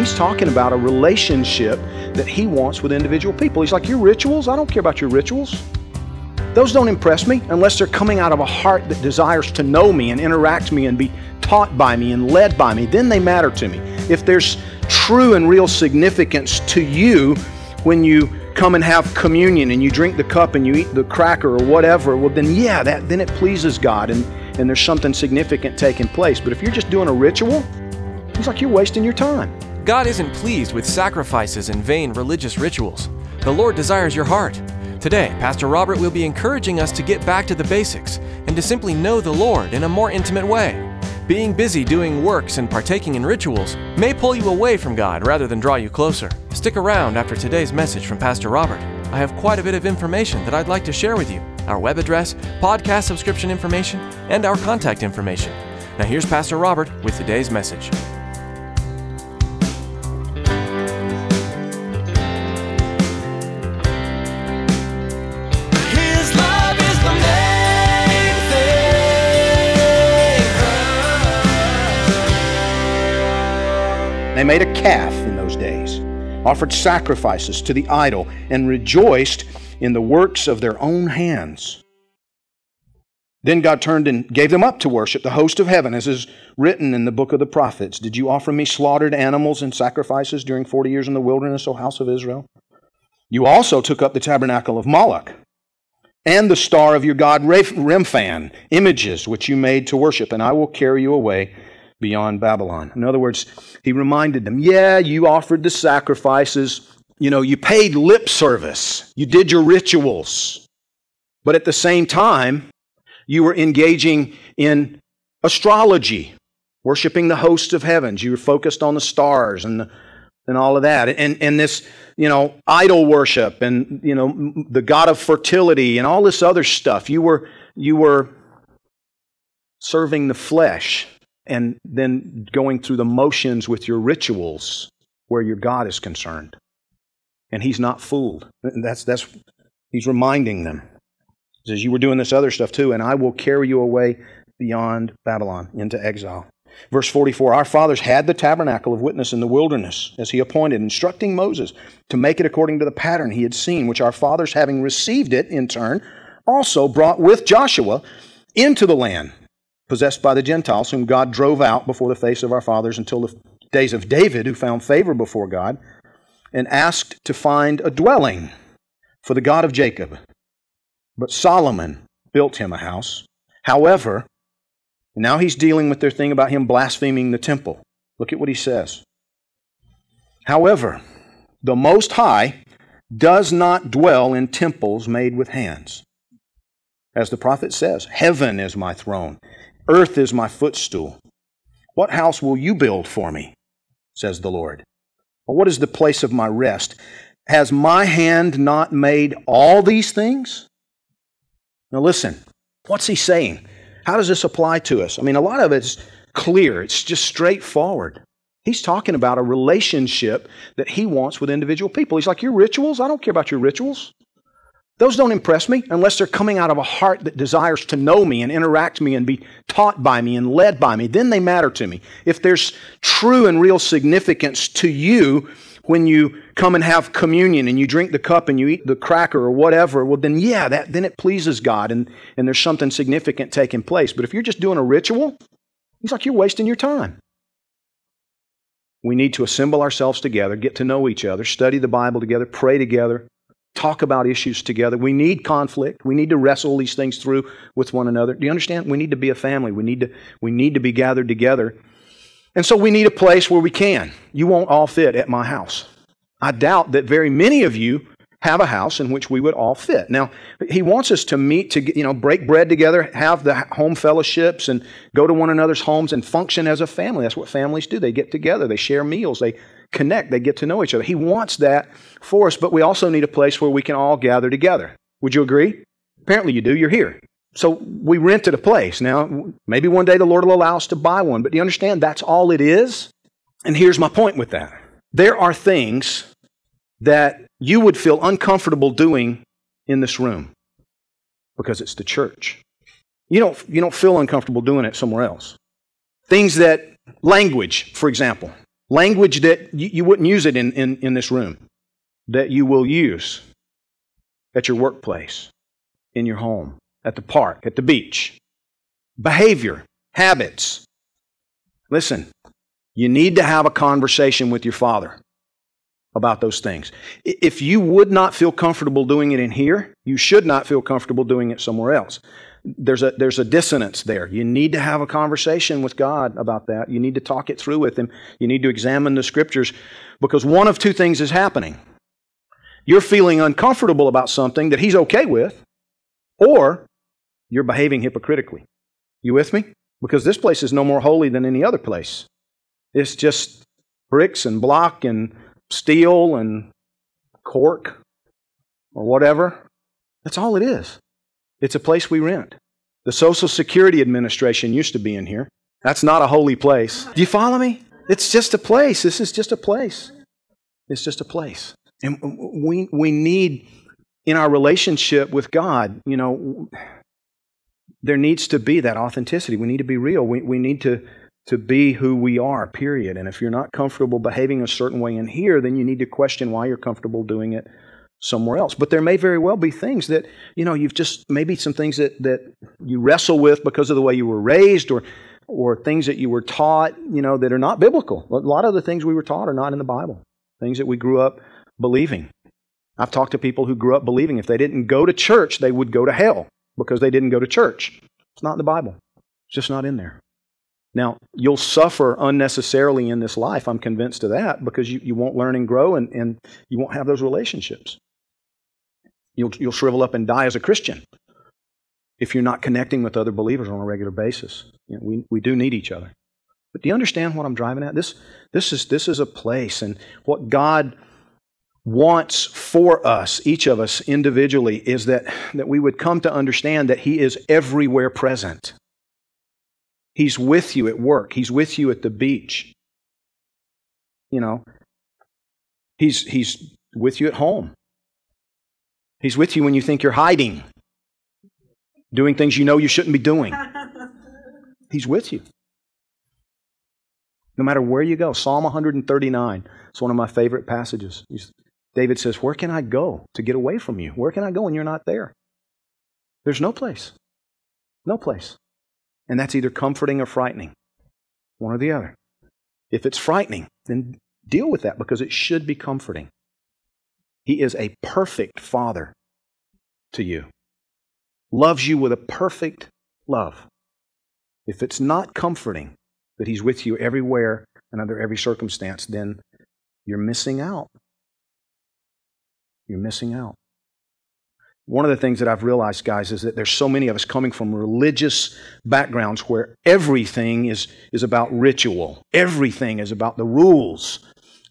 He's talking about a relationship that he wants with individual people. He's like, Your rituals? I don't care about your rituals. Those don't impress me unless they're coming out of a heart that desires to know me and interact with me and be taught by me and led by me. Then they matter to me. If there's true and real significance to you when you come and have communion and you drink the cup and you eat the cracker or whatever, well then yeah, that then it pleases God and, and there's something significant taking place. But if you're just doing a ritual, it's like you're wasting your time. God isn't pleased with sacrifices and vain religious rituals. The Lord desires your heart. Today, Pastor Robert will be encouraging us to get back to the basics and to simply know the Lord in a more intimate way. Being busy doing works and partaking in rituals may pull you away from God rather than draw you closer. Stick around after today's message from Pastor Robert. I have quite a bit of information that I'd like to share with you our web address, podcast subscription information, and our contact information. Now, here's Pastor Robert with today's message. They made a calf in those days, offered sacrifices to the idol, and rejoiced in the works of their own hands. Then God turned and gave them up to worship the host of heaven, as is written in the book of the prophets. Did you offer me slaughtered animals and sacrifices during forty years in the wilderness, O house of Israel? You also took up the tabernacle of Moloch and the star of your god Remphan, images which you made to worship, and I will carry you away beyond Babylon. In other words, he reminded them, yeah, you offered the sacrifices, you know, you paid lip service, you did your rituals, but at the same time, you were engaging in astrology, worshiping the hosts of heavens. You were focused on the stars and and all of that, and and this you know idol worship and you know the god of fertility and all this other stuff. You were you were serving the flesh and then going through the motions with your rituals where your God is concerned, and He's not fooled. That's that's He's reminding them. He says, You were doing this other stuff too, and I will carry you away beyond Babylon into exile. Verse 44 Our fathers had the tabernacle of witness in the wilderness, as he appointed, instructing Moses to make it according to the pattern he had seen, which our fathers, having received it in turn, also brought with Joshua into the land possessed by the Gentiles, whom God drove out before the face of our fathers until the days of David, who found favor before God, and asked to find a dwelling for the God of Jacob. But Solomon built him a house. However, now he's dealing with their thing about him blaspheming the temple. Look at what he says. However, the Most High does not dwell in temples made with hands. As the prophet says, Heaven is my throne, earth is my footstool. What house will you build for me? says the Lord. Or what is the place of my rest? Has my hand not made all these things? Now listen, what's he saying? How does this apply to us? I mean, a lot of it's clear, it's just straightforward. He's talking about a relationship that he wants with individual people. He's like, Your rituals? I don't care about your rituals. Those don't impress me unless they're coming out of a heart that desires to know me and interact me and be taught by me and led by me. Then they matter to me. If there's true and real significance to you when you come and have communion and you drink the cup and you eat the cracker or whatever, well then yeah, that then it pleases God and, and there's something significant taking place. But if you're just doing a ritual, it's like you're wasting your time. We need to assemble ourselves together, get to know each other, study the Bible together, pray together, talk about issues together. We need conflict. We need to wrestle these things through with one another. Do you understand? We need to be a family. We need to, we need to be gathered together And so we need a place where we can. You won't all fit at my house. I doubt that very many of you have a house in which we would all fit. Now, he wants us to meet to you know break bread together, have the home fellowships and go to one another's homes and function as a family. That's what families do. They get together, they share meals, they connect, they get to know each other. He wants that for us, but we also need a place where we can all gather together. Would you agree? Apparently you do. You're here. So we rented a place. Now, maybe one day the Lord will allow us to buy one, but do you understand that's all it is? And here's my point with that. There are things that you would feel uncomfortable doing in this room because it's the church. You don't, you don't feel uncomfortable doing it somewhere else. Things that, language, for example, language that you, you wouldn't use it in, in, in this room, that you will use at your workplace, in your home, at the park, at the beach. Behavior, habits. Listen, you need to have a conversation with your father about those things. If you would not feel comfortable doing it in here, you should not feel comfortable doing it somewhere else. There's a, there's a dissonance there. You need to have a conversation with God about that. You need to talk it through with Him. You need to examine the scriptures because one of two things is happening. You're feeling uncomfortable about something that He's okay with, or you're behaving hypocritically. You with me? Because this place is no more holy than any other place. It's just bricks and block and steel and cork or whatever. That's all it is. It's a place we rent. The Social Security Administration used to be in here. That's not a holy place. Do you follow me? It's just a place. This is just a place. It's just a place. And we, we need, in our relationship with God, you know, there needs to be that authenticity. We need to be real. We, we need to, to be who we are, period. And if you're not comfortable behaving a certain way in here, then you need to question why you're comfortable doing it somewhere else. But there may very well be things that, you know, you've just maybe some things that, that you wrestle with because of the way you were raised or or things that you were taught, you know, that are not biblical. A lot of the things we were taught are not in the Bible. Things that we grew up believing. I've talked to people who grew up believing if they didn't go to church, they would go to hell because they didn't go to church. It's not in the Bible. It's just not in there. Now, you'll suffer unnecessarily in this life, I'm convinced of that, because you, you won't learn and grow and, and you won't have those relationships. You'll, you'll shrivel up and die as a Christian if you're not connecting with other believers on a regular basis. You know, we, we do need each other. But do you understand what I'm driving at? This, this, is, this is a place, and what God wants for us, each of us individually, is that, that we would come to understand that He is everywhere present. He's with you at work, He's with you at the beach. You know, He's, he's with you at home. He's with you when you think you're hiding, doing things you know you shouldn't be doing. He's with you. No matter where you go. Psalm 139 It's one of my favorite passages. David says, Where can I go to get away from you? Where can I go when you're not there? There's no place. No place. And that's either comforting or frightening, one or the other. If it's frightening, then deal with that because it should be comforting. He is a perfect father to you, loves you with a perfect love. If it's not comforting that He's with you everywhere and under every circumstance, then you're missing out. You're missing out. One of the things that I've realized, guys, is that there's so many of us coming from religious backgrounds where everything is, is about ritual. Everything is about the rules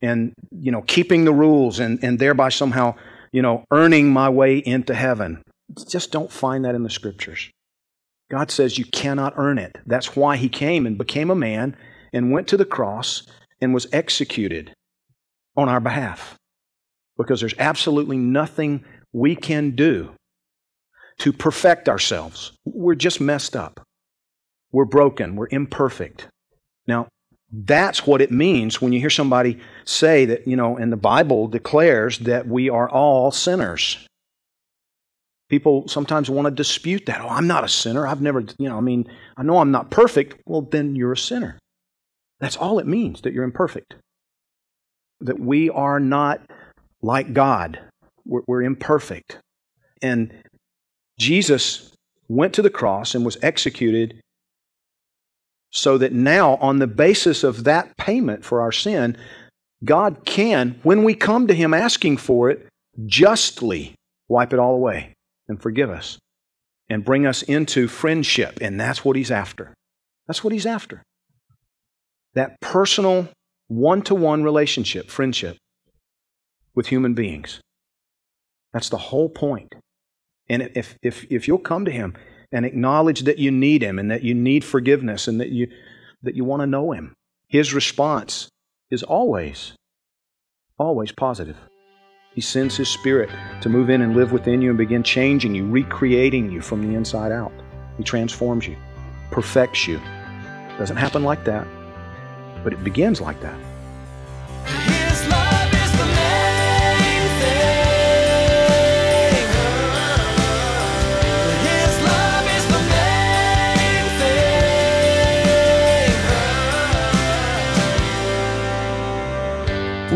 and, you know, keeping the rules and, and thereby somehow, you know, earning my way into heaven. Just don't find that in the scriptures. God says you cannot earn it. That's why he came and became a man and went to the cross and was executed on our behalf because there's absolutely nothing we can do to perfect ourselves. We're just messed up. We're broken. We're imperfect. Now, that's what it means when you hear somebody say that, you know, and the Bible declares that we are all sinners. People sometimes want to dispute that. Oh, I'm not a sinner. I've never, you know, I mean, I know I'm not perfect. Well, then you're a sinner. That's all it means that you're imperfect. That we are not like God. We're, we're imperfect. And Jesus went to the cross and was executed so that now, on the basis of that payment for our sin, God can, when we come to Him asking for it, justly wipe it all away and forgive us and bring us into friendship. And that's what He's after. That's what He's after. That personal, one to one relationship, friendship with human beings. That's the whole point. And if, if, if you'll come to Him and acknowledge that you need Him and that you need forgiveness and that you, that you want to know Him, His response is always, always positive. He sends His Spirit to move in and live within you and begin changing you, recreating you from the inside out. He transforms you, perfects you. Doesn't happen like that, but it begins like that.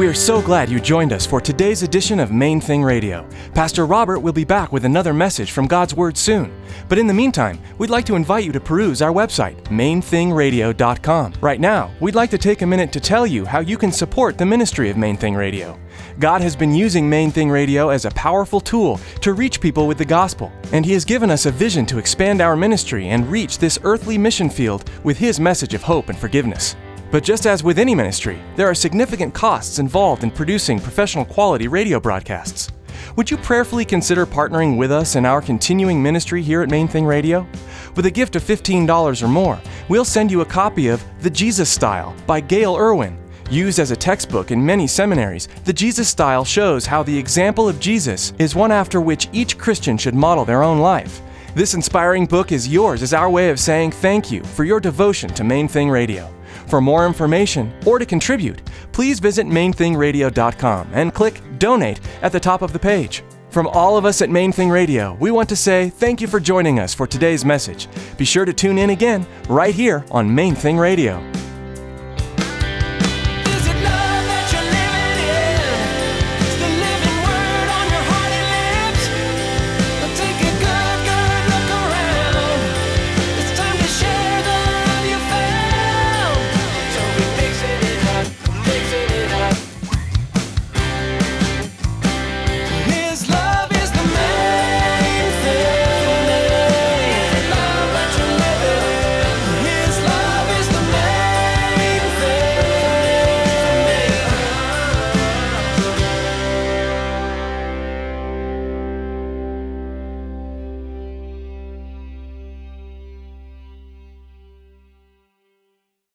We are so glad you joined us for today's edition of Main Thing Radio. Pastor Robert will be back with another message from God's Word soon. But in the meantime, we'd like to invite you to peruse our website, mainthingradio.com. Right now, we'd like to take a minute to tell you how you can support the ministry of Main Thing Radio. God has been using Main Thing Radio as a powerful tool to reach people with the gospel, and He has given us a vision to expand our ministry and reach this earthly mission field with His message of hope and forgiveness. But just as with any ministry, there are significant costs involved in producing professional quality radio broadcasts. Would you prayerfully consider partnering with us in our continuing ministry here at Main Thing Radio? With a gift of $15 or more, we'll send you a copy of The Jesus Style by Gayle Erwin. Used as a textbook in many seminaries, the Jesus Style shows how the example of Jesus is one after which each Christian should model their own life. This inspiring book is yours as our way of saying thank you for your devotion to Main Thing Radio. For more information or to contribute, please visit mainthingradio.com and click Donate at the top of the page. From all of us at Main Thing Radio, we want to say thank you for joining us for today's message. Be sure to tune in again right here on Main Thing Radio.